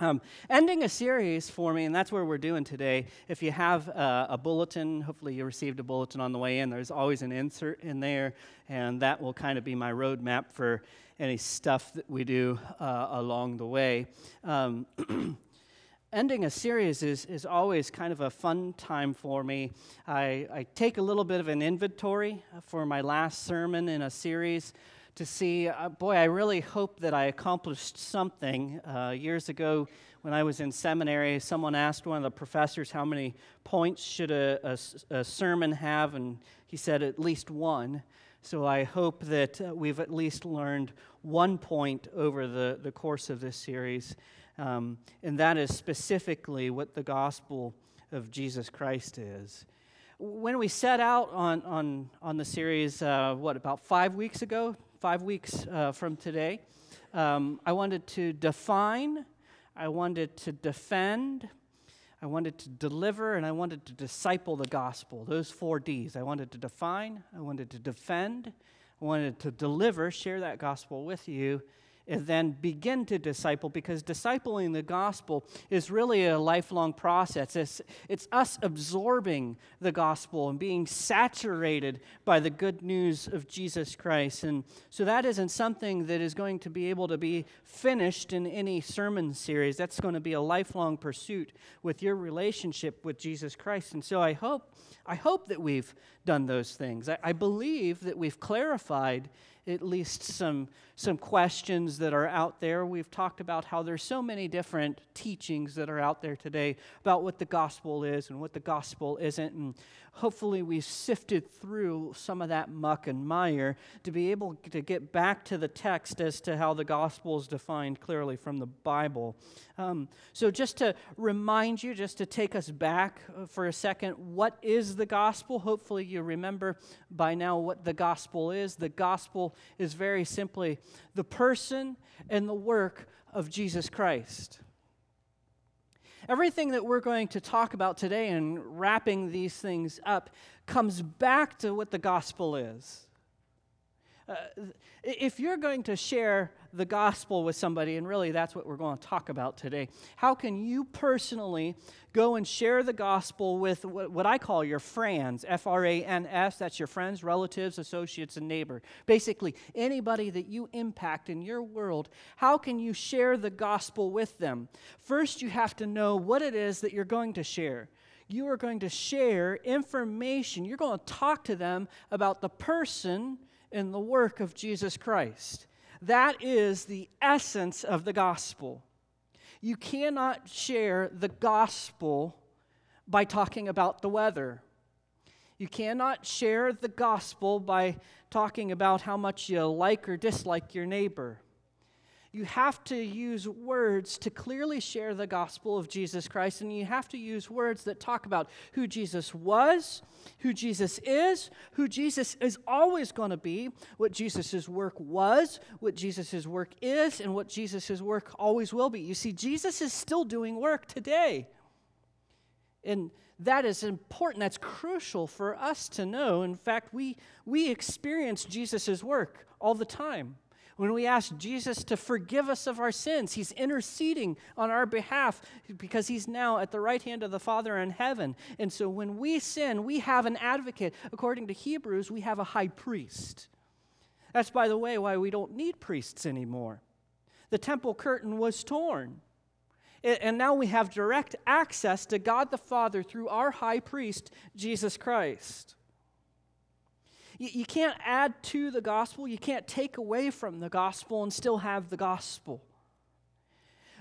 Um, ending a series for me, and that's where we're doing today. If you have uh, a bulletin, hopefully you received a bulletin on the way in. There's always an insert in there, and that will kind of be my roadmap for any stuff that we do uh, along the way. Um, ending a series is, is always kind of a fun time for me. I, I take a little bit of an inventory for my last sermon in a series to see, uh, boy, I really hope that I accomplished something. Uh, years ago, when I was in seminary, someone asked one of the professors how many points should a, a, a sermon have, and he said at least one. So I hope that uh, we've at least learned one point over the, the course of this series, um, and that is specifically what the gospel of Jesus Christ is when we set out on, on, on the series, uh, what, about five weeks ago, five weeks uh, from today, um, I wanted to define, I wanted to defend, I wanted to deliver, and I wanted to disciple the gospel. Those four D's. I wanted to define, I wanted to defend, I wanted to deliver, share that gospel with you, and then begin to disciple because discipling the gospel is really a lifelong process. It's, it's us absorbing the gospel and being saturated by the good news of Jesus Christ. And so that isn't something that is going to be able to be finished in any sermon series. That's going to be a lifelong pursuit with your relationship with Jesus Christ. And so I hope, I hope that we've done those things. I, I believe that we've clarified at least some, some questions that are out there. We've talked about how there's so many different teachings that are out there today about what the gospel is and what the gospel isn't. And hopefully we've sifted through some of that muck and mire to be able to get back to the text as to how the gospel is defined clearly from the Bible. Um, so, just to remind you, just to take us back uh, for a second, what is the gospel? Hopefully, you remember by now what the gospel is. The gospel is very simply the person and the work of Jesus Christ. Everything that we're going to talk about today and wrapping these things up comes back to what the gospel is. Uh, if you're going to share the gospel with somebody, and really that's what we're going to talk about today, how can you personally go and share the gospel with what I call your friends, F R A N S, that's your friends, relatives, associates, and neighbor. Basically, anybody that you impact in your world, how can you share the gospel with them? First, you have to know what it is that you're going to share you are going to share information. You're going to talk to them about the person in the work of Jesus Christ. That is the essence of the gospel. You cannot share the gospel by talking about the weather. You cannot share the gospel by talking about how much you like or dislike your neighbor you have to use words to clearly share the gospel of Jesus Christ, and you have to use words that talk about who Jesus was, who Jesus is, who Jesus is always going to be, what Jesus' work was, what Jesus' work is, and what Jesus' work always will be. You see, Jesus is still doing work today. And that is important. That's crucial for us to know. In fact, we, we experience Jesus' work all the time. When we ask Jesus to forgive us of our sins, He's interceding on our behalf because He's now at the right hand of the Father in heaven. And so when we sin, we have an advocate. According to Hebrews, we have a high priest. That's, by the way, why we don't need priests anymore. The temple curtain was torn. And now we have direct access to God the Father through our high priest, Jesus Christ. You, you can't add to the gospel, you can't take away from the gospel and still have the gospel.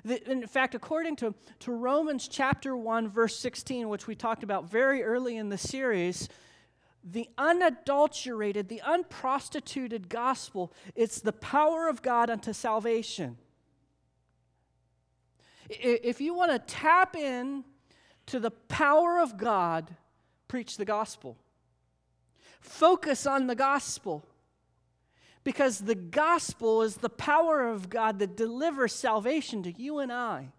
The, in fact, according to, to Romans chapter 1, verse 16, which we talked about very early in the series, the unadulterated, the unprostituted gospel, it's the power of God unto salvation. If you want to tap in to the power of God, preach the gospel. Focus on the gospel. Because the gospel is the power of God that delivers salvation to you and I.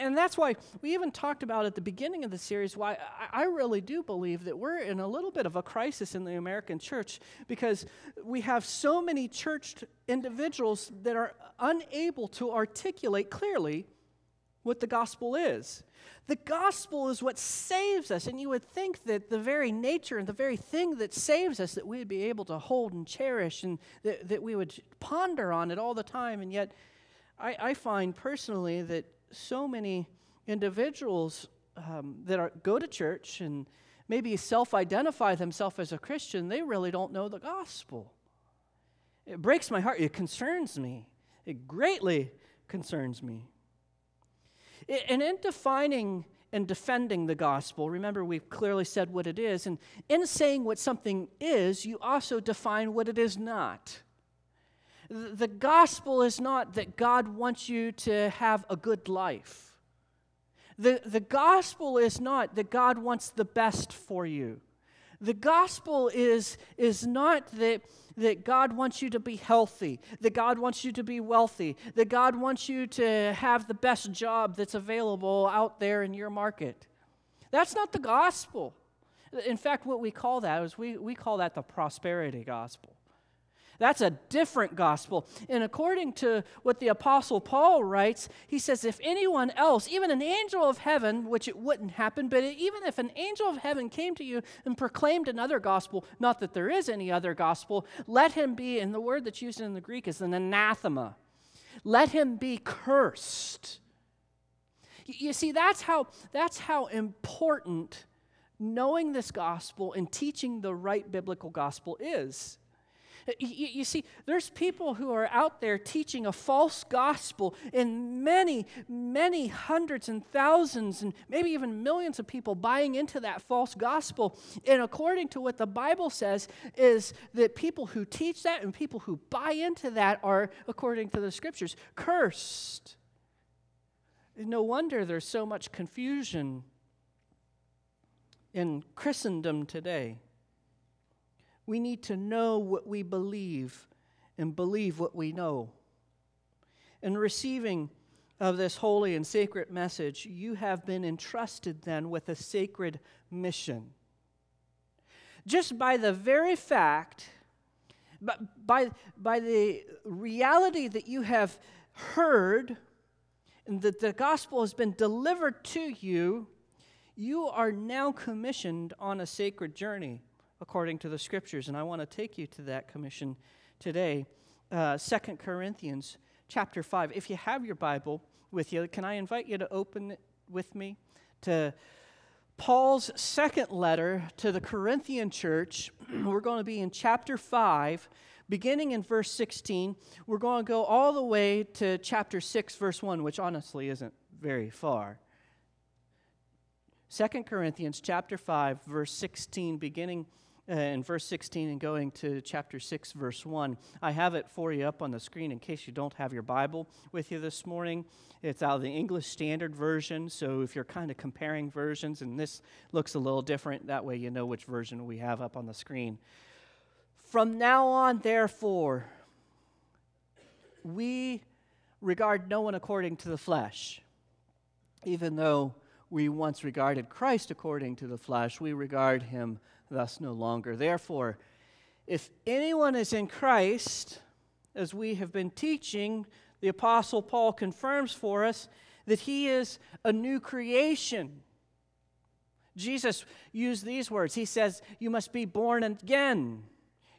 And that's why we even talked about at the beginning of the series why I really do believe that we're in a little bit of a crisis in the American church because we have so many church individuals that are unable to articulate clearly what the gospel is. The gospel is what saves us, and you would think that the very nature and the very thing that saves us that we'd be able to hold and cherish and that, that we would ponder on it all the time. And yet, I, I find personally that so many individuals um, that are, go to church and maybe self identify themselves as a Christian, they really don't know the gospel. It breaks my heart. It concerns me. It greatly concerns me. And in defining and defending the gospel, remember we've clearly said what it is, and in saying what something is, you also define what it is not. The gospel is not that God wants you to have a good life. The, the gospel is not that God wants the best for you. The gospel is, is not that, that God wants you to be healthy, that God wants you to be wealthy, that God wants you to have the best job that's available out there in your market. That's not the gospel. In fact, what we call that is we, we call that the prosperity gospel. That's a different gospel. And according to what the Apostle Paul writes, he says, if anyone else, even an angel of heaven, which it wouldn't happen, but even if an angel of heaven came to you and proclaimed another gospel, not that there is any other gospel, let him be, and the word that's used in the Greek is an anathema. Let him be cursed. You see, that's how, that's how important knowing this gospel and teaching the right biblical gospel is. Uh, you, you, see, there's people who are out there teaching a false gospel, and many, many hundreds and thousands, and maybe even millions of people buying into that false gospel. And according to what the Bible says, is that people who teach that and people who buy into that are, according to the scriptures, cursed. No wonder there's so much confusion in Christendom today. We need to know what we believe and believe what we know. In receiving of this holy and sacred message, you have been entrusted then with a sacred mission. Just by the very fact, by, by the reality that you have heard and that the gospel has been delivered to you, you are now commissioned on a sacred journey according to the scriptures. And I want to take you to that commission today. Uh, 2 Corinthians chapter 5. If you have your Bible with you, can I invite you to open it with me to Paul's second letter to the Corinthian church? We're going to be in chapter 5, beginning in verse 16. We're going to go all the way to chapter 6, verse 1, which honestly isn't very far. 2 Corinthians chapter 5 verse 16 beginning uh, Uh, in verse 16 and going to chapter 6, verse 1. I have it for you up on the screen in case you don't have your Bible with you this morning. It's out of the English Standard Version, so if you're kind of comparing versions, and this looks a little different, that way you know which version we have up on the screen. From now on, therefore, we regard no one according to the flesh, even though we once regarded Christ according to the flesh, we regard him thus no longer. Therefore, if anyone is in Christ, as we have been teaching, the Apostle Paul confirms for us that he is a new creation. Jesus used these words. He says, You must be born again.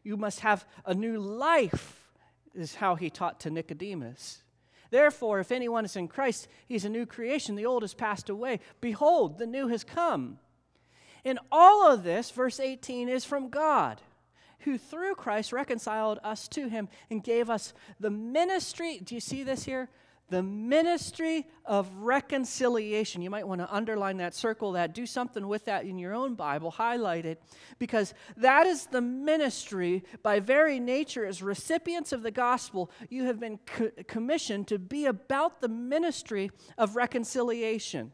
You must have a new life, is how he taught to Nicodemus. Therefore, if anyone is in Christ, he's a new creation. The old has passed away. Behold, the new has come. And all of this, verse 18, is from God, who through Christ reconciled us to him and gave us the ministry. Do you see this here? The ministry of reconciliation. You might want to underline that, circle that, do something with that in your own Bible, highlight it, because that is the ministry by very nature, as recipients of the gospel, you have been co- commissioned to be about the ministry of reconciliation.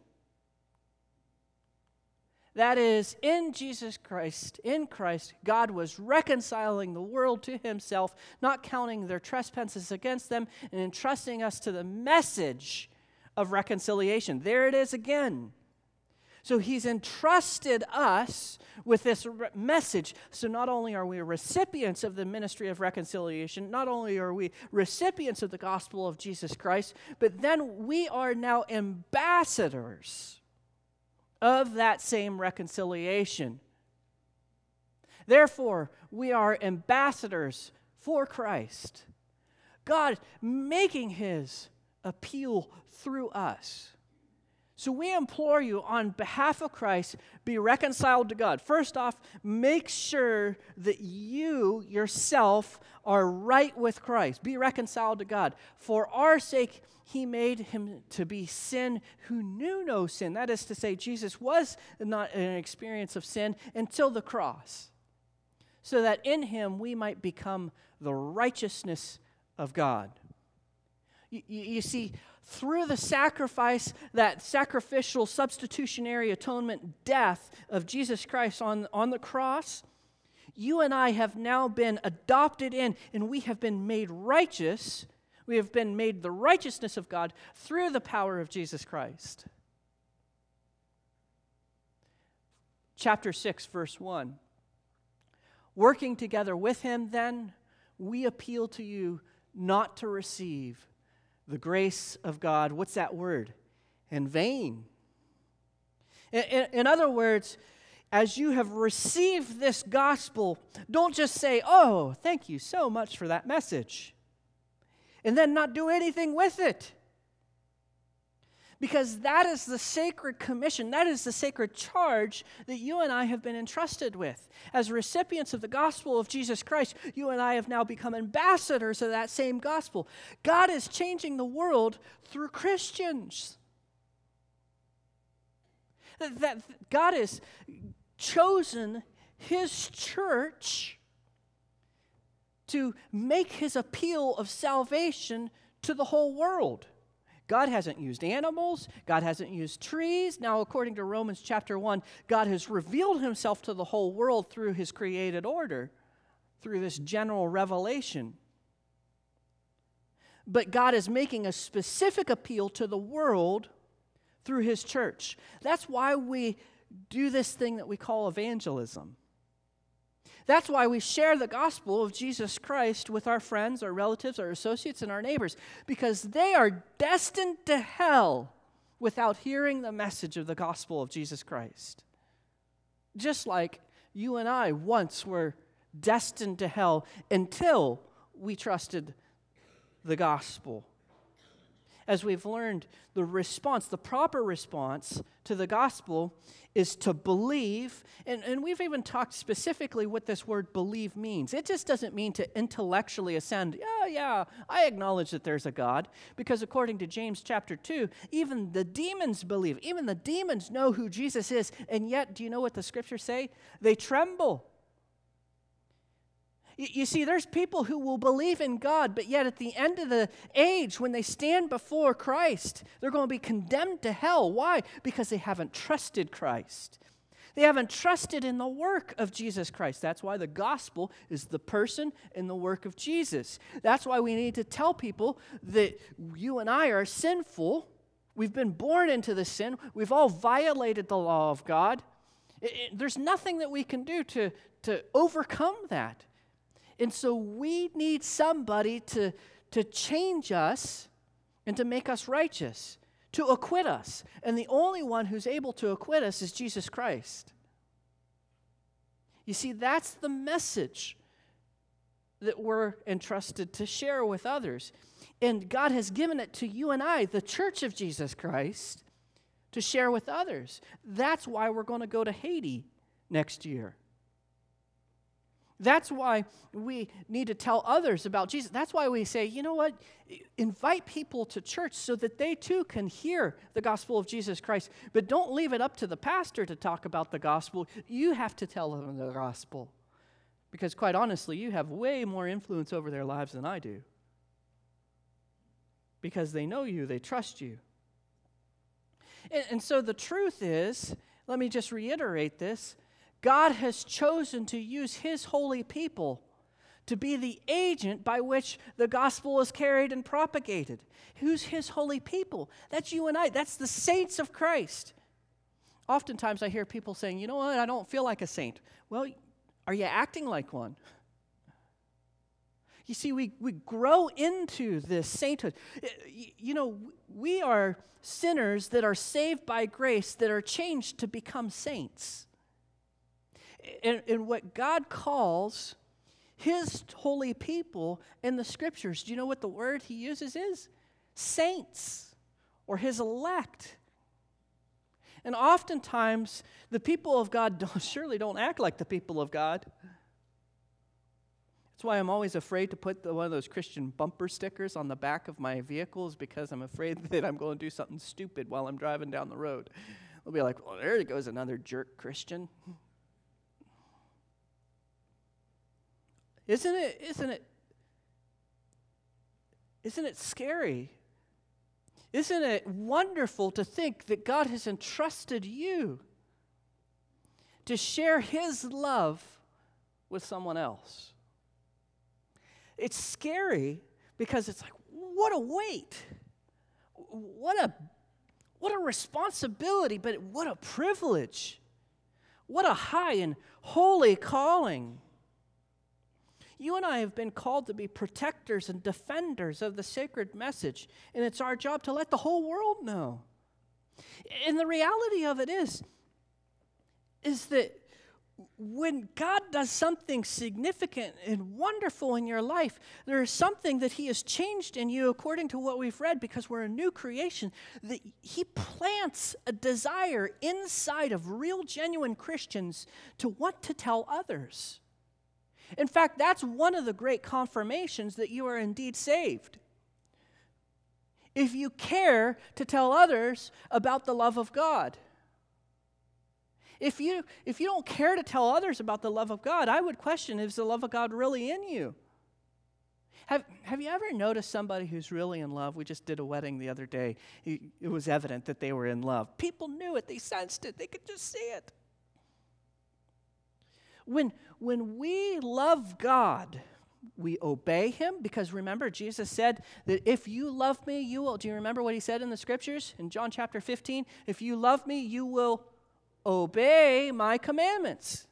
That is, in Jesus Christ, in Christ, God was reconciling the world to himself, not counting their trespasses against them, and entrusting us to the message of reconciliation. There it is again. So he's entrusted us with this re- message. So not only are we recipients of the ministry of reconciliation, not only are we recipients of the gospel of Jesus Christ, but then we are now ambassadors of that same reconciliation. Therefore, we are ambassadors for Christ. God making his appeal through us. So we implore you on behalf of Christ, be reconciled to God. First off, make sure that you yourself are right with Christ. Be reconciled to God. For our sake, he made him to be sin who knew no sin. That is to say, Jesus was not an experience of sin until the cross, so that in him we might become the righteousness of God. You, you, you, see, through the sacrifice, that sacrificial substitutionary atonement death of Jesus Christ on, on the cross, you and I have now been adopted in and we have been made righteous. We have been made the righteousness of God through the power of Jesus Christ. Chapter 6, verse 1. Working together with him, then, we appeal to you not to receive the grace of God. What's that word? In vain. In, in, in, other words, as you have received this gospel, don't just say, Oh, thank you so much for that message, and then not do anything with it because that is the sacred commission, that is the sacred charge that you and I have been entrusted with. As recipients of the gospel of Jesus Christ, you and I have now become ambassadors of that same gospel. God is changing the world through Christians. That God has chosen His church to make His appeal of salvation to the whole world. God hasn't used animals, God hasn't used trees. Now, according to Romans chapter 1, God has revealed himself to the whole world through his created order, through this general revelation. But God is making a specific appeal to the world through his church. That's why we do this thing that we call evangelism. That's why we share the gospel of Jesus Christ with our friends, our relatives, our associates, and our neighbors, because they are destined to hell without hearing the message of the gospel of Jesus Christ. Just like you and I once were destined to hell until we trusted the gospel as we've learned, the response, the proper response to the gospel is to believe. And, and we've even talked specifically what this word believe means. It just doesn't mean to intellectually ascend, yeah, yeah, I acknowledge that there's a God. Because according to James chapter 2, even the demons believe. Even the demons know who Jesus is. And yet, do you know what the scriptures say? They tremble. You see, there's people who will believe in God, but yet at the end of the age, when they stand before Christ, they're going to be condemned to hell. Why? Because they haven't trusted Christ. They haven't trusted in the work of Jesus Christ. That's why the gospel is the person and the work of Jesus. That's why we need to tell people that you and I are sinful. We've been born into the sin. We've all violated the law of God. It, it, there's nothing that we can do to, to overcome that. And so we need somebody to, to change us and to make us righteous, to acquit us. And the only one who's able to acquit us is Jesus Christ. You see, that's the message that we're entrusted to share with others. And God has given it to you and I, the church of Jesus Christ, to share with others. That's why we're going to go to Haiti next year. That's why we need to tell others about Jesus. That's why we say, you know what? Invite people to church so that they too can hear the gospel of Jesus Christ. But don't leave it up to the pastor to talk about the gospel. You have to tell them the gospel. Because, quite honestly, you have way more influence over their lives than I do. Because they know you, they trust you. And, and so the truth is, let me just reiterate this God has chosen to use his holy people to be the agent by which the gospel is carried and propagated. Who's his holy people? That's you and I. That's the saints of Christ. oftentimes I hear people saying, you know what, I don't feel like a saint. Well, are you acting like one? You see, we, we grow into this sainthood. Eh, you know, we are sinners that are saved by grace, that are changed to become saints. And, what God calls his holy people in the scriptures, do you know what the word he uses is? Saints or his elect. And oftentimes, the people of God don't, surely don't act like the people of God. That's why I'm always afraid to put the, one of those Christian bumper stickers on the back of my vehicles because I'm afraid that I'm going to do something stupid while I'm driving down the road. They'll be like, well, there goes another jerk Christian. Isn't it, isn't it, isn't it scary? Isn't it wonderful to think that God has entrusted you to share His love with someone else? It's scary because it's like, what a weight. What a what a responsibility, but what a privilege. What a high and holy calling. You and I have been called to be protectors and defenders of the sacred message, and it's our job to let the whole world know. And the reality of it is, is that when God does something significant and wonderful in your life, there is something that He has changed in you according to what we've read because we're a new creation. That He plants a desire inside of real, genuine Christians to want to tell others. In fact, that's one of the great confirmations that you are indeed saved. If you care to tell others about the love of God. If you, if you don't care to tell others about the love of God, I would question is the love of God really in you? Have, have you ever noticed somebody who's really in love? We just did a wedding the other day. It, it was evident that they were in love. People knew it, they sensed it, they could just see it. When, when we love God, we obey him because remember jesus said that if you love me you will do you remember what he said in the scriptures in john chapter 15 if you love me you will obey my commandments.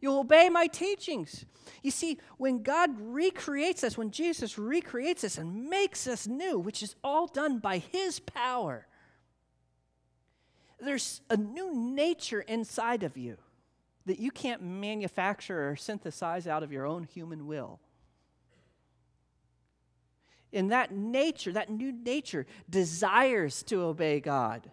You'll obey my teachings. You see, when God recreates us, when Jesus recreates us and makes us new, which is all done by His power, there's a new nature inside of you that you can't manufacture or synthesize out of your own human will. And that nature, that new nature, desires to obey God.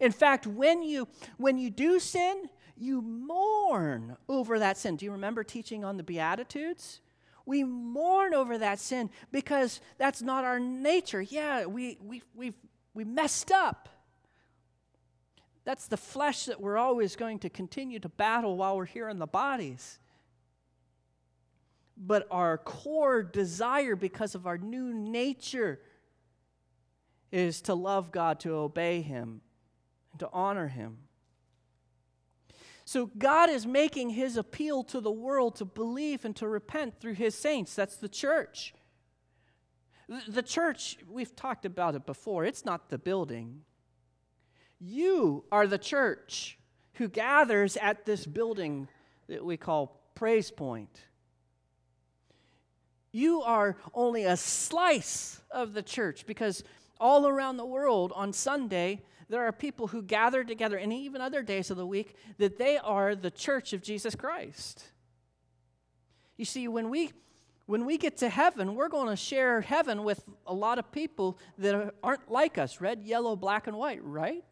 In fact, when you when you do sin, you mourn over that sin. Do you remember teaching on the beatitudes? We mourn over that sin because that's not our nature. Yeah, we we we we messed up. That's the flesh that we're always going to continue to battle while we're here in the bodies. But our core desire, because of our new nature, is to love God, to obey Him, and to honor him. So God is making his appeal to the world to believe and to repent through his saints. That's the church. The church, we've talked about it before, it's not the building. You are the church who gathers at this building that we call Praise Point. You are only a slice of the church because all around the world on Sunday, there are people who gather together, and even other days of the week, that they are the church of Jesus Christ. You see, when we when we get to heaven, we're going to share heaven with a lot of people that aren't like us red, yellow, black, and white, right?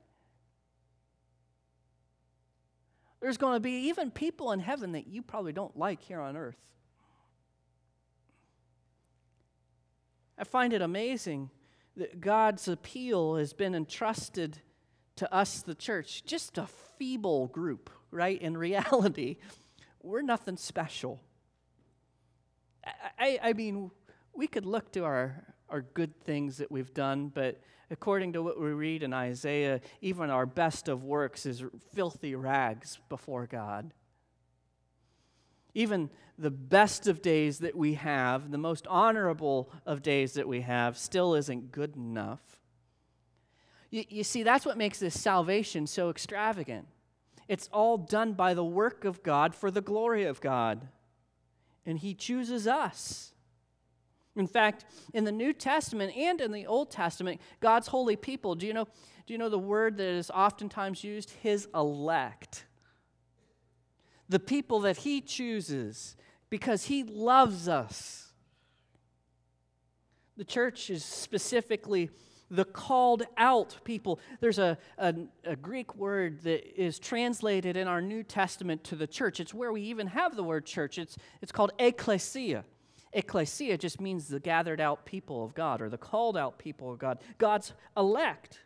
There's going to be even people in heaven that you probably don't like here on earth. I find it amazing that God's appeal has been entrusted to us, the church, just a feeble group, right? In reality, we're nothing special. I, I, mean, we could look to our, our good things that we've done, but according to what we read in Isaiah, even our best of works is filthy rags before God. Even the best of days that we have, the most honorable of days that we have, still isn't good enough. You, you see, that's what makes this salvation so extravagant. It's all done by the work of God for the glory of God. And He chooses us. In fact, in the New Testament and in the Old Testament, God's holy people, do you know, do you know the word that is oftentimes used? His elect. The people that He chooses because He loves us. The church is specifically the called out people. There's a, a, a, Greek word that is translated in our New Testament to the church. It's where we even have the word church. It's, it's called ecclesia. Ecclesia just means the gathered out people of God or the called out people of God, God's elect.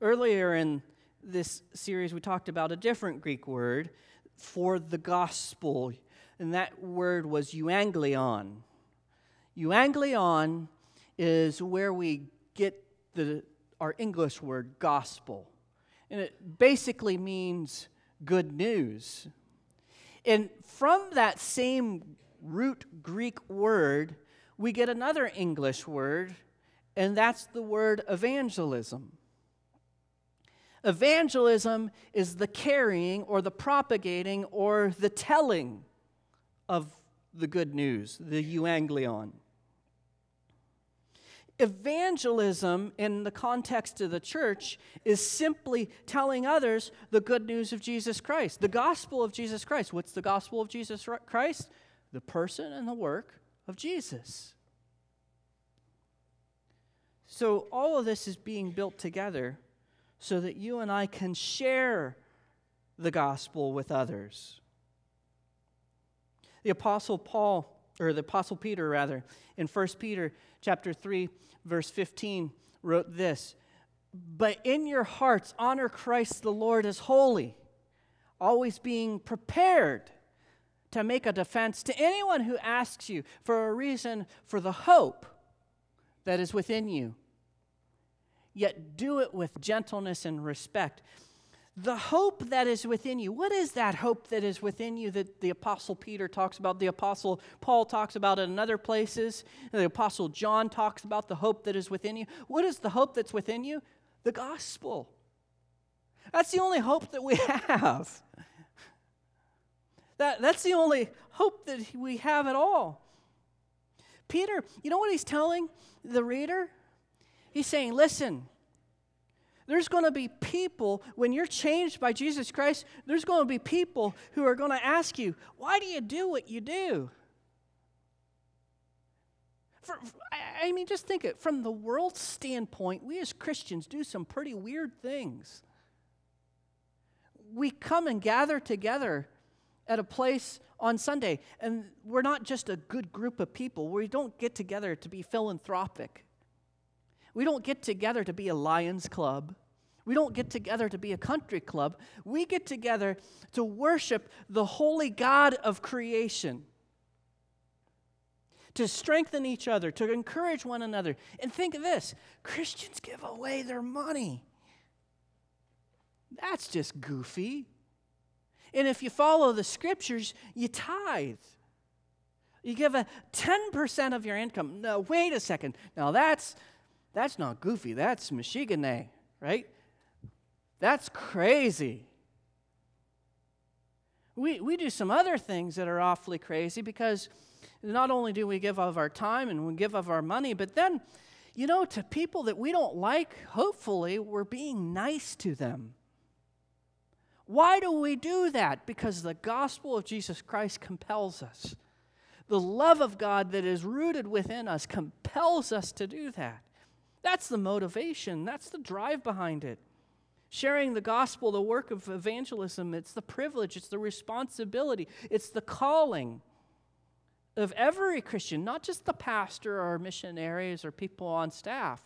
Earlier in this series, we talked about a different Greek word for the gospel, and that word was euangelion. Euangelion is where we get the, our English word gospel. And it basically means good news. And from that same root Greek word, we get another English word, and that's the word evangelism. Evangelism is the carrying or the propagating or the telling of the good news, the euangelion. Evangelism, in the context of the church, is simply telling others the good news of Jesus Christ, the gospel of Jesus Christ. What's the gospel of Jesus Christ? The person and the work of Jesus. So, all of this is being built together so that you and I can share the gospel with others. The apostle Paul or the apostle Peter rather in 1 Peter chapter 3 verse 15 wrote this But in your hearts, honor Christ the Lord as holy, always being prepared to make a defense to anyone who asks you for a reason for the hope that is within you. Yet do it with gentleness and respect the hope that is within you. What is that hope that is within you that the Apostle Peter talks about? The Apostle Paul talks about it in other places. The Apostle John talks about the hope that is within you. What is the hope that's within you? The gospel. That's the only hope that we have. That, that's the only hope that we have at all. Peter, you know what he's telling the reader? He's saying, listen, there's going to be people, when you're changed by Jesus Christ, there's going to be people who are going to ask you, why do you do what you do? For, I mean, just think it from the world's standpoint, we as Christians do some pretty weird things. We come and gather together at a place on Sunday, and we're not just a good group of people. We don't get together to be philanthropic. We don't get together to be a Lions Club. We don't get together to be a country club. We get together to worship the holy God of creation, to strengthen each other, to encourage one another. And think of this Christians give away their money. That's just goofy. And if you follow the scriptures, you tithe. You give a 10% of your income. No, wait a second. Now that's that's not goofy. That's Michigan, right? That's crazy. We, we do some other things that are awfully crazy because not only do we give of our time and we give of our money, but then, you know, to people that we don't like, hopefully, we're being nice to them. Why do we do that? Because the gospel of Jesus Christ compels us. The love of God that is rooted within us compels us to do that. That's the motivation, that's the drive behind it. Sharing the gospel, the work of evangelism, it's the privilege, it's the responsibility, it's the calling of every Christian, not just the pastor or missionaries or people on staff.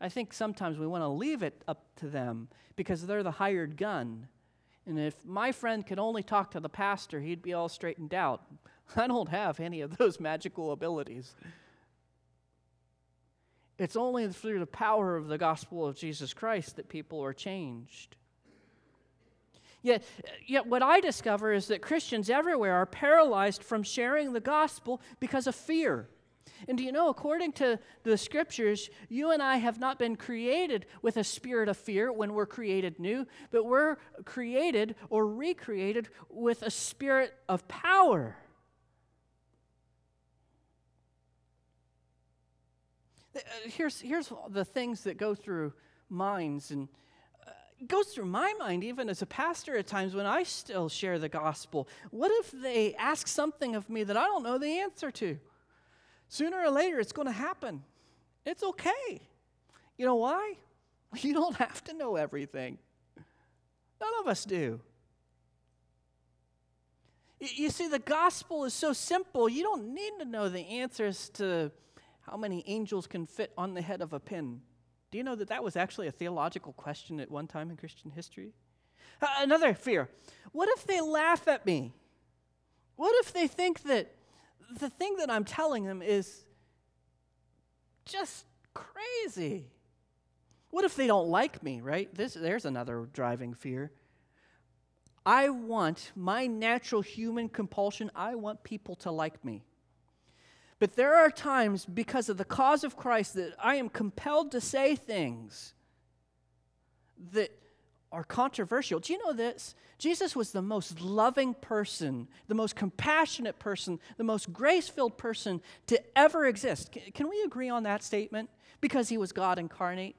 I think sometimes we want to leave it up to them because they're the hired gun. And if my friend could only talk to the pastor, he'd be all straightened out. I don't have any of those magical abilities. It's only through the power of the gospel of Jesus Christ that people are changed. Yet, yet, what I discover is that Christians everywhere are paralyzed from sharing the gospel because of fear. And do you know, according to the scriptures, you and I have not been created with a spirit of fear when we're created new, but we're created or recreated with a spirit of power. Here's, here's the things that go through minds and uh, goes through my mind even as a pastor at times when I still share the gospel. What if they ask something of me that I don't know the answer to? Sooner or later, it's going to happen. It's okay. You know why? You don't have to know everything. None of us do. You see, the gospel is so simple, you don't need to know the answers to how many angels can fit on the head of a pin. Do you know that that was actually a theological question at one time in Christian history? Uh, another fear what if they laugh at me? What if they think that the thing that I'm telling them is just crazy. What if they don't like me, right? This, there's another driving fear. I want my natural human compulsion, I want people to like me. But there are times because of the cause of Christ that I am compelled to say things that are controversial. Do you know this? Jesus was the most loving person, the most compassionate person, the most grace filled person to ever exist. Can we agree on that statement? Because he was God incarnate.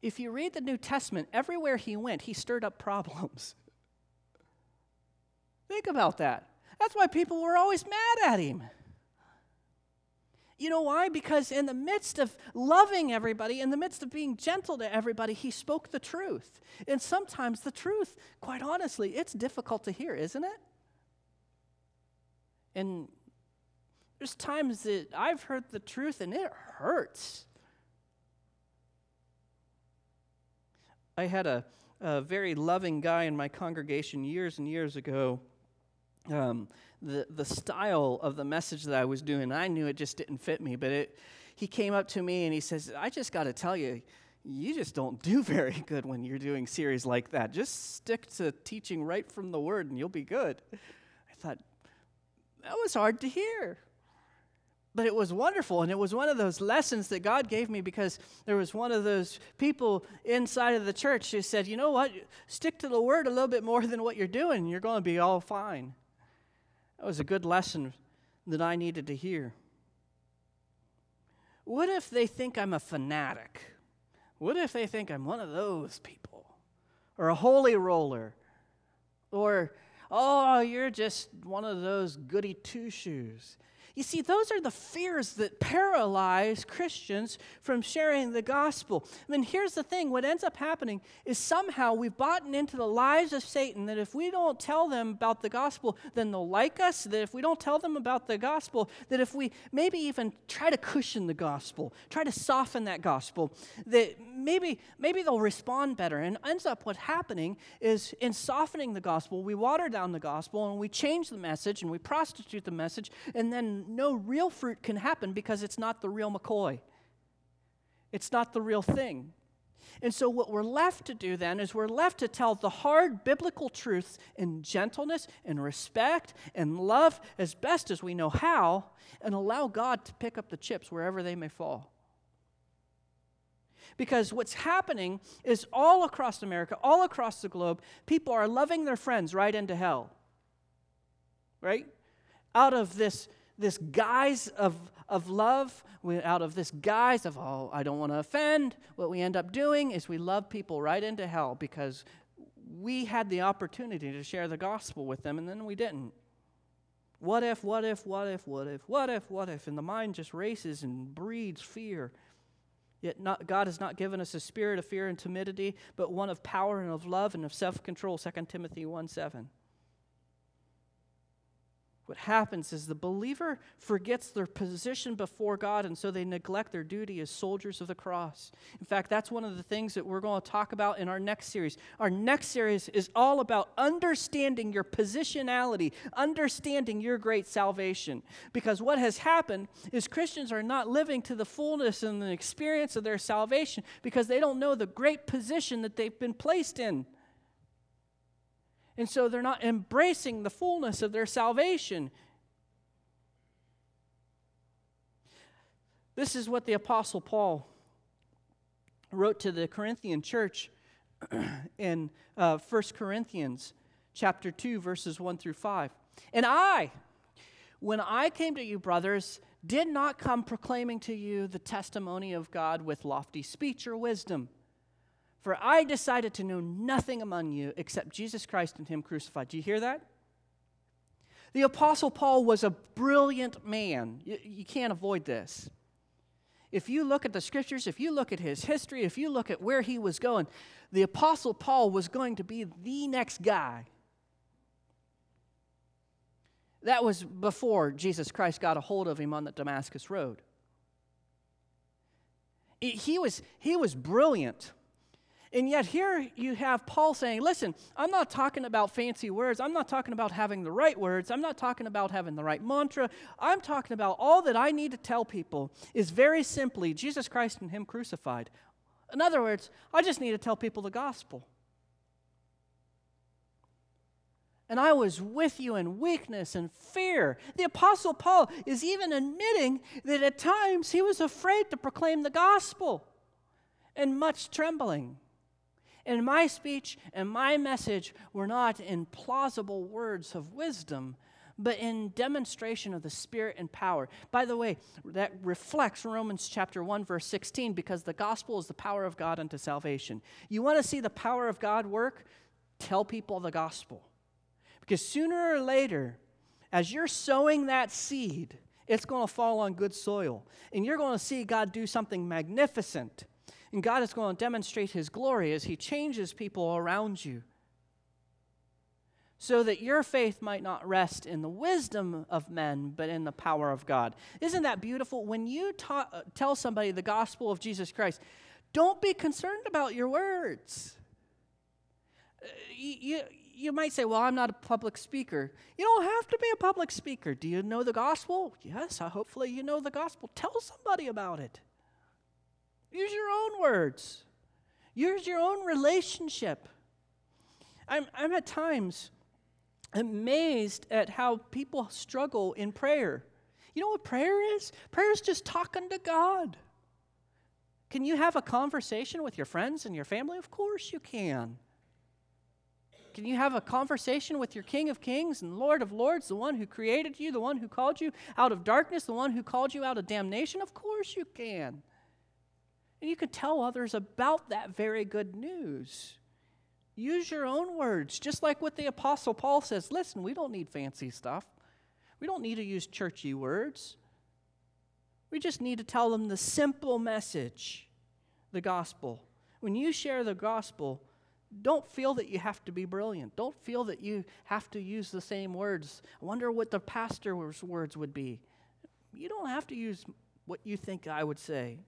If you read the New Testament, everywhere he went, he stirred up problems. Think about that. That's why people were always mad at him. You know why? Because in the midst of loving everybody, in the midst of being gentle to everybody, he spoke the truth. And sometimes the truth, quite honestly, it's difficult to hear, isn't it? And there's times that I've heard the truth and it hurts. I had a, a very loving guy in my congregation years and years ago. Um, the, the style of the message that I was doing. I knew it just didn't fit me, but it, he came up to me and he says, I just got to tell you, you just don't do very good when you're doing series like that. Just stick to teaching right from the word and you'll be good. I thought, that was hard to hear. But it was wonderful, and it was one of those lessons that God gave me because there was one of those people inside of the church who said, You know what? Stick to the word a little bit more than what you're doing, you're going to be all fine. That was a good lesson that I needed to hear. What if they think I'm a fanatic? What if they think I'm one of those people? Or a holy roller? Or, oh, you're just one of those goody two shoes. You see, those are the fears that paralyze Christians from sharing the gospel. I mean, here's the thing what ends up happening is somehow we've bought into the lies of Satan that if we don't tell them about the gospel, then they'll like us. That if we don't tell them about the gospel, that if we maybe even try to cushion the gospel, try to soften that gospel, that maybe, maybe they'll respond better. And ends up what's happening is in softening the gospel, we water down the gospel and we change the message and we prostitute the message, and then no real fruit can happen because it's not the real McCoy. It's not the real thing. And so, what we're left to do then is we're left to tell the hard biblical truths in gentleness and respect and love as best as we know how, and allow God to pick up the chips wherever they may fall. Because what's happening is all across America, all across the globe, people are loving their friends right into hell. Right? Out of this this guise of, of love, we, out of this guise of, oh, I don't want to offend, what we end up doing is we love people right into hell because we had the opportunity to share the gospel with them and then we didn't. What if, what if, what if, what if, what if, what if? And the mind just races and breeds fear. Yet not, God has not given us a spirit of fear and timidity, but one of power and of love and of self control, 2 Timothy 1 7 what happens is the believer forgets their position before God, and so they neglect their duty as soldiers of the cross. In fact, that's one of the things that we're going to talk about in our next series. Our next series is all about understanding your positionality, understanding your great salvation. Because what has happened is Christians are not living to the fullness and the experience of their salvation because they don't know the great position that they've been placed in. And so they're not embracing the fullness of their salvation. This is what the Apostle Paul wrote to the Corinthian church in uh, 1 Corinthians chapter 2, verses 1 through 5. And I, when I came to you, brothers, did not come proclaiming to you the testimony of God with lofty speech or wisdom. For I decided to know nothing among you except Jesus Christ and Him crucified. Do you hear that? The Apostle Paul was a brilliant man. You, you, can't avoid this. If you look at the scriptures, if you look at his history, if you look at where he was going, the Apostle Paul was going to be the next guy. That was before Jesus Christ got a hold of him on the Damascus Road. He was, he was brilliant. And yet, here you have Paul saying, Listen, I'm not talking about fancy words. I'm not talking about having the right words. I'm not talking about having the right mantra. I'm talking about all that I need to tell people is very simply Jesus Christ and Him crucified. In other words, I just need to tell people the gospel. And I was with you in weakness and fear. The Apostle Paul is even admitting that at times he was afraid to proclaim the gospel and much trembling. And my speech and my message were not in plausible words of wisdom, but in demonstration of the Spirit and power. By the way, that reflects Romans chapter 1, verse 16, because the gospel is the power of God unto salvation. You want to see the power of God work? Tell people the gospel. Because sooner or later, as you're sowing that seed, it's going to fall on good soil. And you're going to see God do something magnificent and God is going to demonstrate his glory as he changes people around you. So that your faith might not rest in the wisdom of men, but in the power of God. Isn't that beautiful? When you ta- uh, tell somebody the gospel of Jesus Christ, don't be concerned about your words. Uh, you, you, you might say, Well, I'm not a public speaker. You don't have to be a public speaker. Do you know the gospel? Yes, hopefully you know the gospel. Tell somebody about it. Use your own words. Use your own relationship. I'm, I'm at times amazed at how people struggle in prayer. You know what prayer is? Prayer is just talking to God. Can you have a conversation with your friends and your family? Of course you can. Can you have a conversation with your King of Kings and Lord of Lords, the one who created you, the one who called you out of darkness, the one who called you out of damnation? Of course you can. And you could tell others about that very good news. Use your own words, just like what the Apostle Paul says. Listen, we don't need fancy stuff. We don't need to use churchy words. We just need to tell them the simple message, the gospel. When you share the gospel, don't feel that you have to be brilliant. Don't feel that you have to use the same words. I wonder what the pastor's words would be. You don't have to use what you think I would say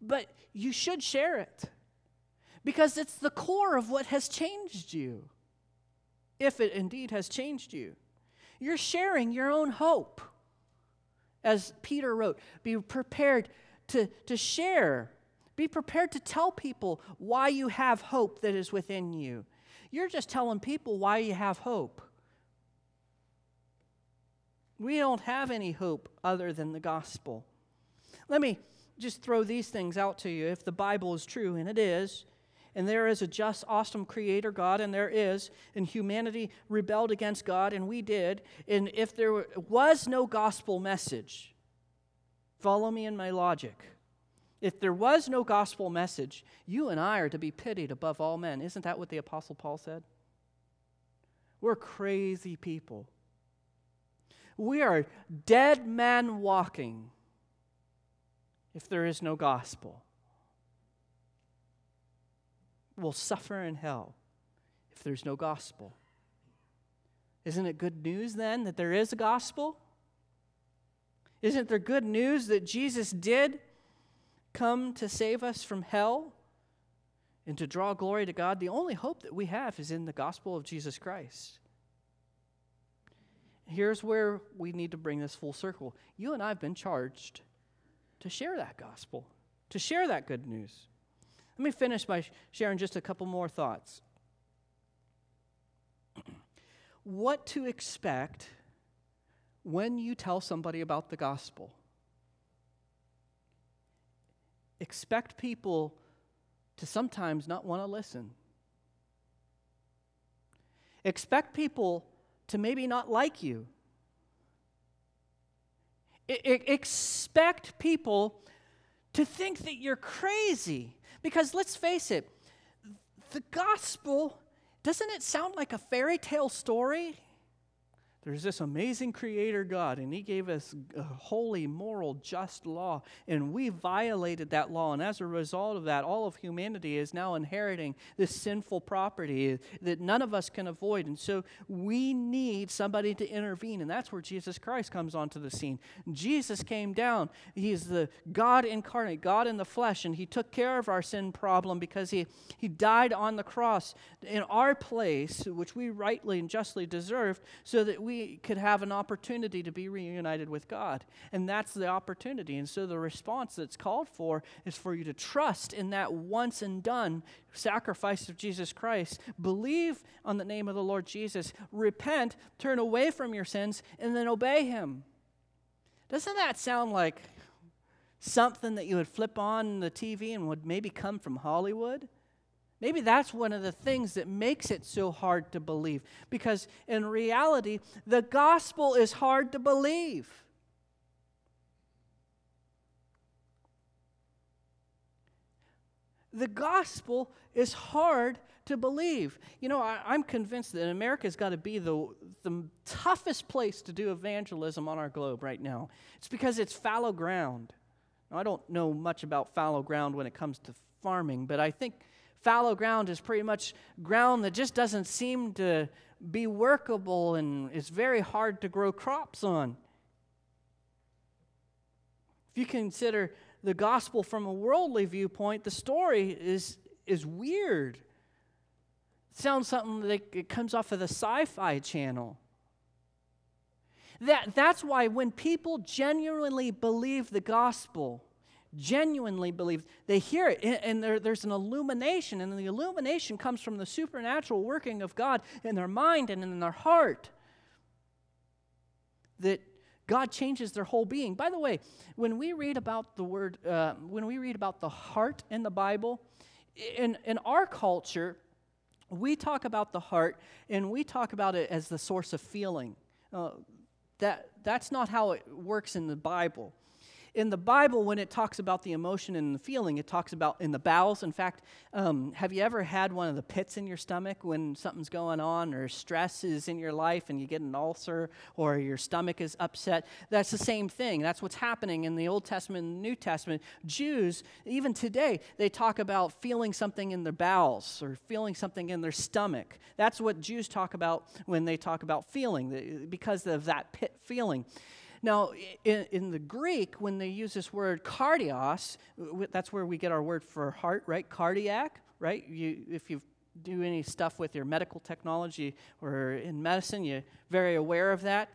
but you should share it because it's the core of what has changed you, if it indeed has changed you. You're sharing your own hope. As Peter wrote, be prepared to, to share. Be prepared to tell people why you have hope that is within you. You're just telling people why you have hope. We don't have any hope other than the gospel. Let me just throw these things out to you. If the Bible is true, and it is, and there is a just, awesome creator God, and there is, and humanity rebelled against God, and we did, and if there was no gospel message, follow me in my logic. If there was no gospel message, you and I are to be pitied above all men. Isn't that what the Apostle Paul said? We're crazy people. We are dead men walking if there is no gospel. Will suffer in hell if there's no gospel. Isn't it good news then that there is a gospel? Isn't there good news that Jesus did come to save us from hell and to draw glory to God? The only hope that we have is in the gospel of Jesus Christ. Here's where we need to bring this full circle. You and I have been charged to share that gospel, to share that good news. Let me finish by sharing just a couple more thoughts. what to expect when you tell somebody about the gospel. Expect people to sometimes not want to listen. Expect people to maybe not like you I- expect people to think that you're crazy. Because let's face it, the gospel, doesn't it sound like a fairy tale story? There's this amazing creator God, and He gave us a holy, moral, just law, and we violated that law. And as a result of that, all of humanity is now inheriting this sinful property that none of us can avoid. And so we need somebody to intervene, and that's where Jesus Christ comes onto the scene. Jesus came down, He's the God incarnate, God in the flesh, and He took care of our sin problem because He, he died on the cross in our place, which we rightly and justly deserved, so that we could have an opportunity to be reunited with God. And that's the opportunity. And so the response that's called for is for you to trust in that once and done sacrifice of Jesus Christ. Believe on the name of the Lord Jesus. Repent, turn away from your sins, and then obey Him. Doesn't that sound like something that you would flip on the TV and would maybe come from Hollywood? Maybe that's one of the things that makes it so hard to believe. Because in reality, the gospel is hard to believe. The gospel is hard to believe. You know, I, am convinced that America's got to be the, the toughest place to do evangelism on our globe right now. It's because it's fallow ground. Now, I don't know much about fallow ground when it comes to farming, but I think fallow ground is pretty much ground that just doesn't seem to be workable and it's very hard to grow crops on. If you consider the gospel from a worldly viewpoint, the story is, is weird. It sounds something it comes off of the sci fi channel. That, that's why when people genuinely believe the gospel, genuinely believe. They hear it, and there, there's an illumination, and the illumination comes from the supernatural working of God in their mind and in their heart. That God changes their whole being. By the way, when we read about the word, uh, when we read about the heart in the Bible, in, in our culture, we talk about the heart and we talk about it as the source of feeling. Uh, that, that's not how it works in the Bible in the Bible, when it talks about the emotion and the feeling, it talks about in the bowels. In fact, um, have you ever had one of the pits in your stomach when something's going on or stress is in your life and you get an ulcer or your stomach is upset? That's the same thing. That's what's happening in the Old Testament and the New Testament. Jews, even today, they talk about feeling something in their bowels or feeling something in their stomach. That's what Jews talk about when they talk about feeling, because of that pit feeling. Now, in, in, the Greek, when they use this word cardios, that's where we get our word for heart, right? Cardiac, right? You, if you do any stuff with your medical technology or in medicine, you're very aware of that.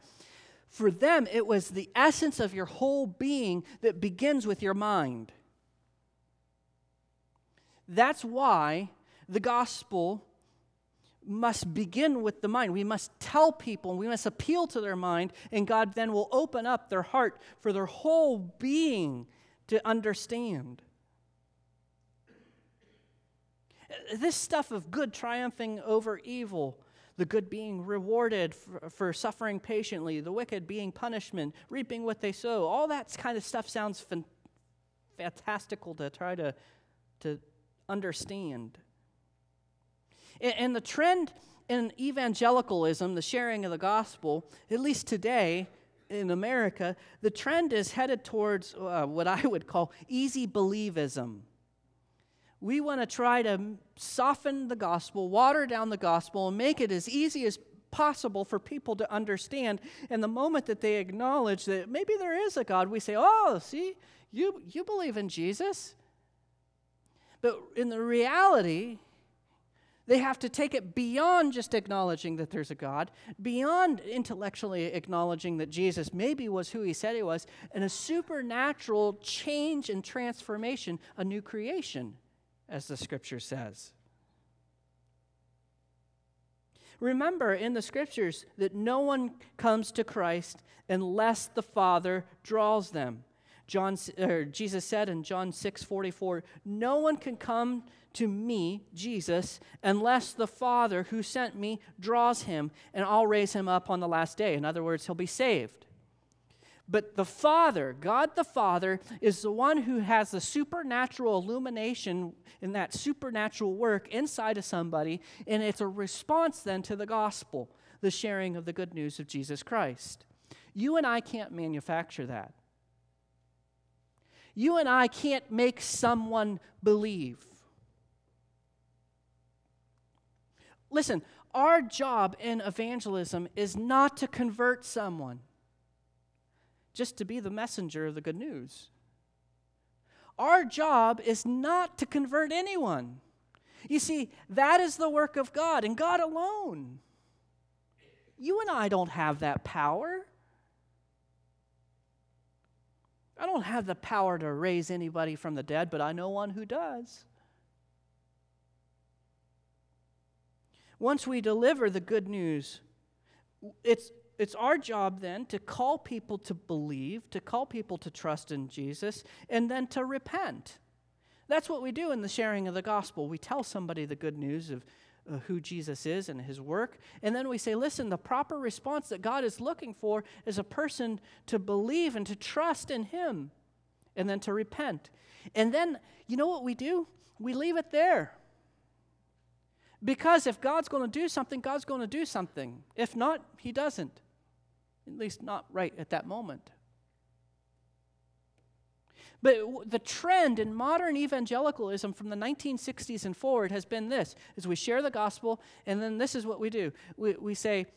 For them, it was the essence of your whole being that begins with your mind. That's why the gospel must begin with the mind. We must tell people, we must appeal to their mind, and God then will open up their heart for their whole being to understand. This stuff of good triumphing over evil, the good being rewarded for, for, suffering patiently, the wicked being punishment, reaping what they sow, all that kind of stuff sounds fan- fantastical to try to, to understand. And the trend in evangelicalism, the sharing of the gospel, at least today in America, the trend is headed towards uh, what I would call easy believism. We want to try to soften the gospel, water down the gospel, and make it as easy as possible for people to understand. And the moment that they acknowledge that maybe there is a God, we say, Oh, see, you, you believe in Jesus. But in the reality, they have to take it beyond just acknowledging that there's a God, beyond intellectually acknowledging that Jesus maybe was who he said he was, and a supernatural change and transformation, a new creation, as the scripture says. Remember in the scriptures that no one comes to Christ unless the Father draws them. John, or er, Jesus said in John 6 44, No one can come to me, Jesus, unless the Father who sent me draws him, and I'll raise him up on the last day. In other words, he'll be saved. But the Father, God the Father, is the one who has the supernatural illumination in that supernatural work inside of somebody, and it's a response then to the gospel, the sharing of the good news of Jesus Christ. You and I can't manufacture that. You and I can't make someone believe. Listen, our job in evangelism is not to convert someone, just to be the messenger of the good news. Our job is not to convert anyone. You see, that is the work of God and God alone. You and I don't have that power. I don't have the power to raise anybody from the dead, but I know one who does. Once we deliver the good news, it's, it's our job then to call people to believe, to call people to trust in Jesus, and then to repent. That's what we do in the sharing of the gospel. We tell somebody the good news of uh, who Jesus is and his work, and then we say, listen, the proper response that God is looking for is a person to believe and to trust in him, and then to repent. And then, you know what we do? We leave it there. Because if God's going to do something, God's going to do something. If not, He doesn't. At least not right at that moment. But the trend in modern evangelicalism from the 1960s and forward has been this is we share the gospel and then this is what we do. We, we say,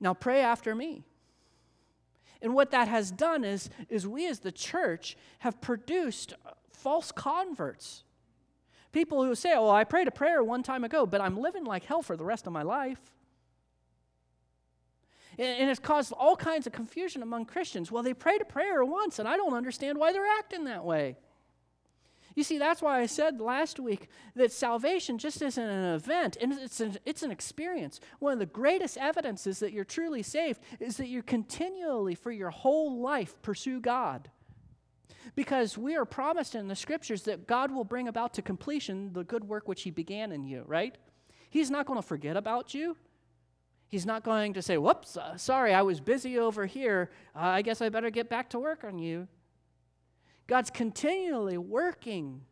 now pray after me. And what that has done is, is we as the church have produced uh, false converts People who say, oh, I prayed a prayer one time ago, but I'm living like hell for the rest of my life. And it's caused all kinds of confusion among Christians. Well, they prayed a prayer once, and I don't understand why they're acting that way. You see, that's why I said last week that salvation just isn't an event, and it's an, it's an experience. One of the greatest evidences that you're truly saved is that you continually, for your whole life, pursue God. Because we are promised in the scriptures that God will bring about to completion the good work which He began in you, right? He's not going to forget about you. He's not going to say, Whoops, uh, sorry, I was busy over here. Uh, I guess I better get back to work on you. God's continually working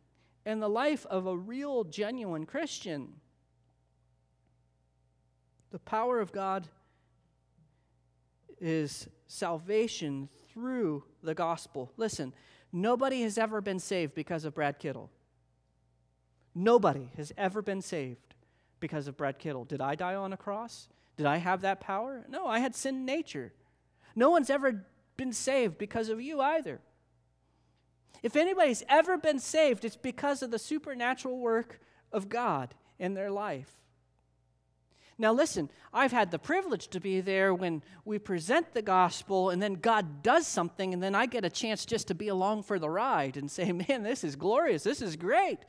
in the life of a real, genuine Christian. The power of God is salvation through the gospel. Listen, Nobody has ever been saved because of Brad Kittle. Nobody has ever been saved because of Brad Kittle. Did I die on a cross? Did I have that power? No, I had sin nature. No one's ever been saved because of you either. If anybody's ever been saved, it's because of the supernatural work of God in their life. Now, listen, I've had the privilege to be there when we present the gospel and then God does something, and then I get a chance just to be along for the ride and say, man, this is glorious. This is great.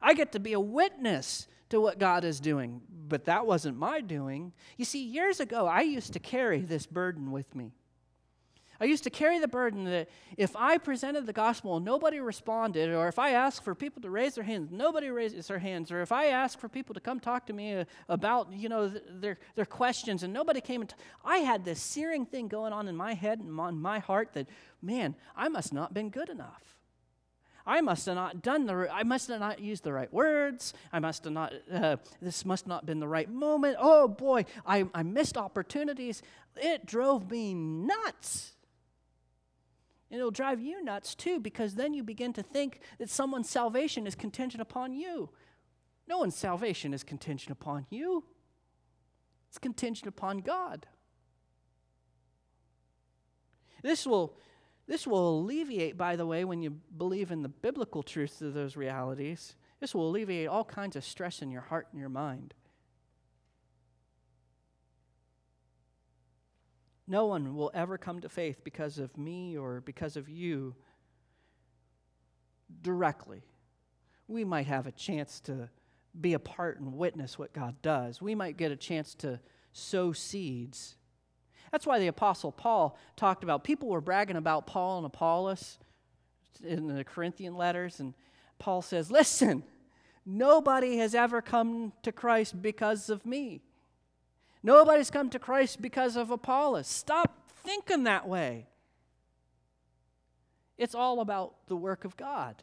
I get to be a witness to what God is doing. But that wasn't my doing. You see, years ago, I used to carry this burden with me. I used to carry the burden that if I presented the gospel and nobody responded, or if I asked for people to raise their hands, nobody raises their hands, or if I asked for people to come talk to me uh, about, you know, th- their, their questions and nobody came, and t- I had this searing thing going on in my head and on my heart that, man, I must not been good enough. I must have not done the. I must have not used the right words. I must have not. Uh, this must not been the right moment. Oh boy, I, I missed opportunities. It drove me nuts. And it'll drive you nuts too, because then you begin to think that someone's salvation is contingent upon you. No one's salvation is contingent upon you, it's contingent upon God. This will, this will alleviate, by the way, when you believe in the biblical truths of those realities, this will alleviate all kinds of stress in your heart and your mind. No one will ever come to faith because of me or because of you directly. We might have a chance to be a part and witness what God does. We might get a chance to sow seeds. That's why the Apostle Paul talked about people were bragging about Paul and Apollos in the Corinthian letters, and Paul says, Listen, nobody has ever come to Christ because of me. Nobody's come to Christ because of Apollos. Stop thinking that way. It's all about the work of God.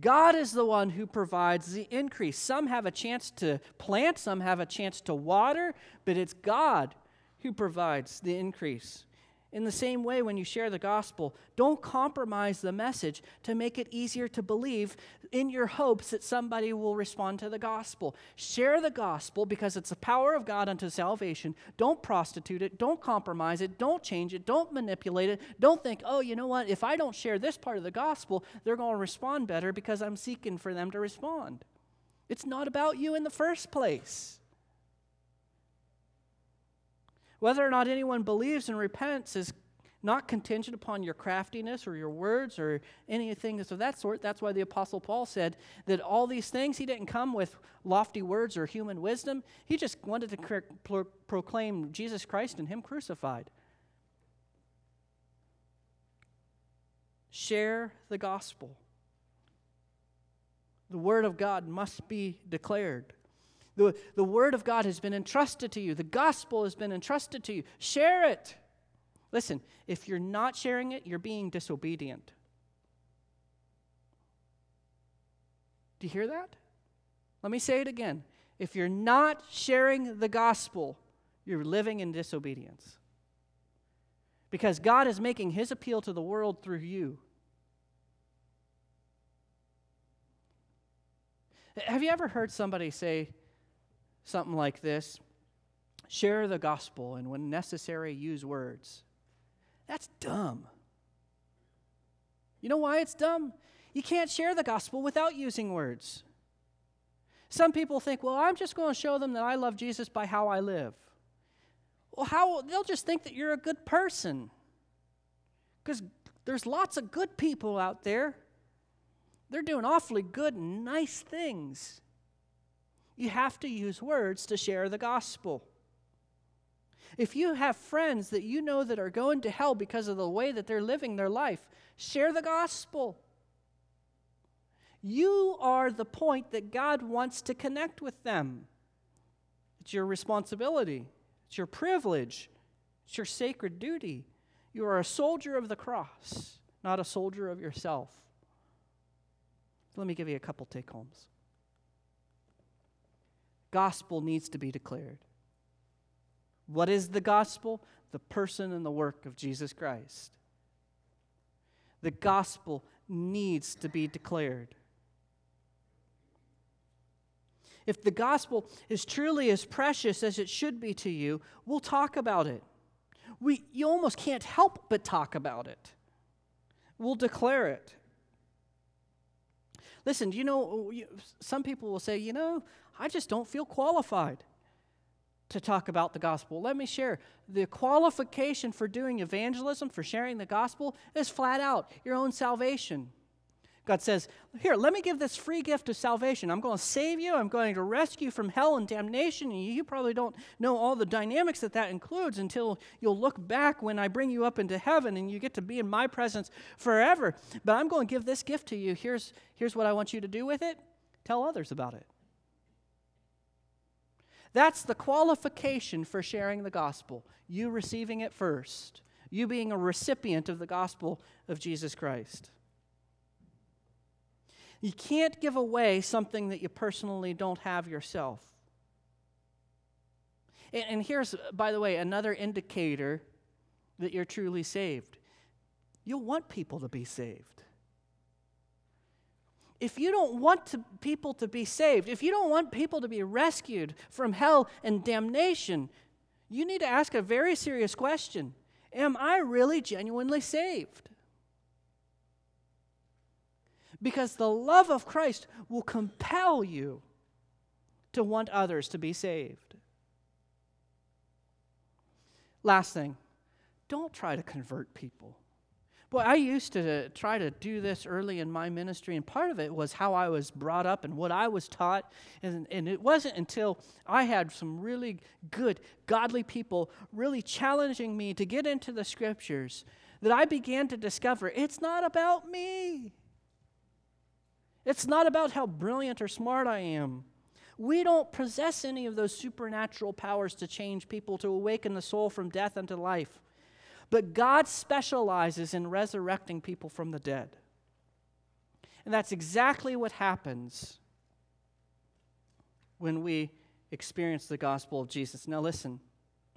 God is the one who provides the increase. Some have a chance to plant, some have a chance to water, but it's God who provides the increase. In the same way, when you share the gospel, don't compromise the message to make it easier to believe in your hopes that somebody will respond to the gospel. Share the gospel because it's the power of God unto salvation. Don't prostitute it. Don't compromise it. Don't change it. Don't manipulate it. Don't think, oh, you know what? If I don't share this part of the gospel, they're going to respond better because I'm seeking for them to respond. It's not about you in the first place. Whether or not anyone believes and repents is not contingent upon your craftiness or your words or anything of that sort. That's why the Apostle Paul said that all these things, he didn't come with lofty words or human wisdom. He just wanted to pro- proclaim Jesus Christ and Him crucified. Share the gospel. The Word of God must be declared. The, the Word of God has been entrusted to you, the gospel has been entrusted to you. Share it. Listen, if you're not sharing it, you're being disobedient. Do you hear that? Let me say it again. If you're not sharing the gospel, you're living in disobedience. Because God is making his appeal to the world through you. Have you ever heard somebody say, something like this share the gospel and, when necessary, use words. That's dumb. You know why it's dumb? You can't share the gospel without using words. Some people think, well, I'm just going to show them that I love Jesus by how I live. Well, how they'll just think that you're a good person. Because there's lots of good people out there. They're doing awfully good and nice things. You have to use words to share the gospel. If you have friends that you know that are going to hell because of the way that they're living their life, share the gospel. You are the point that God wants to connect with them. It's your responsibility, it's your privilege, it's your sacred duty. You are a soldier of the cross, not a soldier of yourself. Let me give you a couple take homes gospel needs to be declared. What is the gospel? The person and the work of Jesus Christ. The gospel needs to be declared. If the gospel is truly as precious as it should be to you, we'll talk about it. We, you almost can't help but talk about it. We'll declare it. Listen, you know, some people will say, you know, I just don't feel qualified to talk about the gospel. Let me share. The qualification for doing evangelism, for sharing the gospel, is flat out your own salvation. God says, Here, let me give this free gift of salvation. I'm going to save you. I'm going to rescue from hell and damnation. And you probably don't know all the dynamics that that includes until you'll look back when I bring you up into heaven and you get to be in my presence forever. But I'm going to give this gift to you. Here's, here's what I want you to do with it tell others about it. That's the qualification for sharing the gospel. You receiving it first, you being a recipient of the gospel of Jesus Christ. You can't give away something that you personally don't have yourself. And, here's, by the way, another indicator that you're truly saved. You'll want people to be saved if you don't want to, people to be saved, if you don't want people to be rescued from hell and damnation, you need to ask a very serious question Am I really genuinely saved? Because the love of Christ will compel you to want others to be saved. Last thing, don't try to convert people. Boy, I used to try to do this early in my ministry, and part of it was how I was brought up and what I was taught. And, and it wasn't until I had some really good, godly people really challenging me to get into the scriptures that I began to discover it's not about me. It's not about how brilliant or smart I am. We don't possess any of those supernatural powers to change people, to awaken the soul from death unto life. But God specializes in resurrecting people from the dead. And that's exactly what happens when we experience the gospel of Jesus. Now, listen,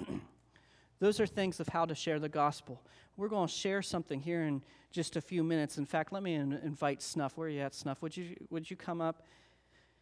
those are things of how to share the gospel. We're going to share something here in just a few minutes. In fact, let me in- invite Snuff. Where are you at, Snuff? Would you, would you come up?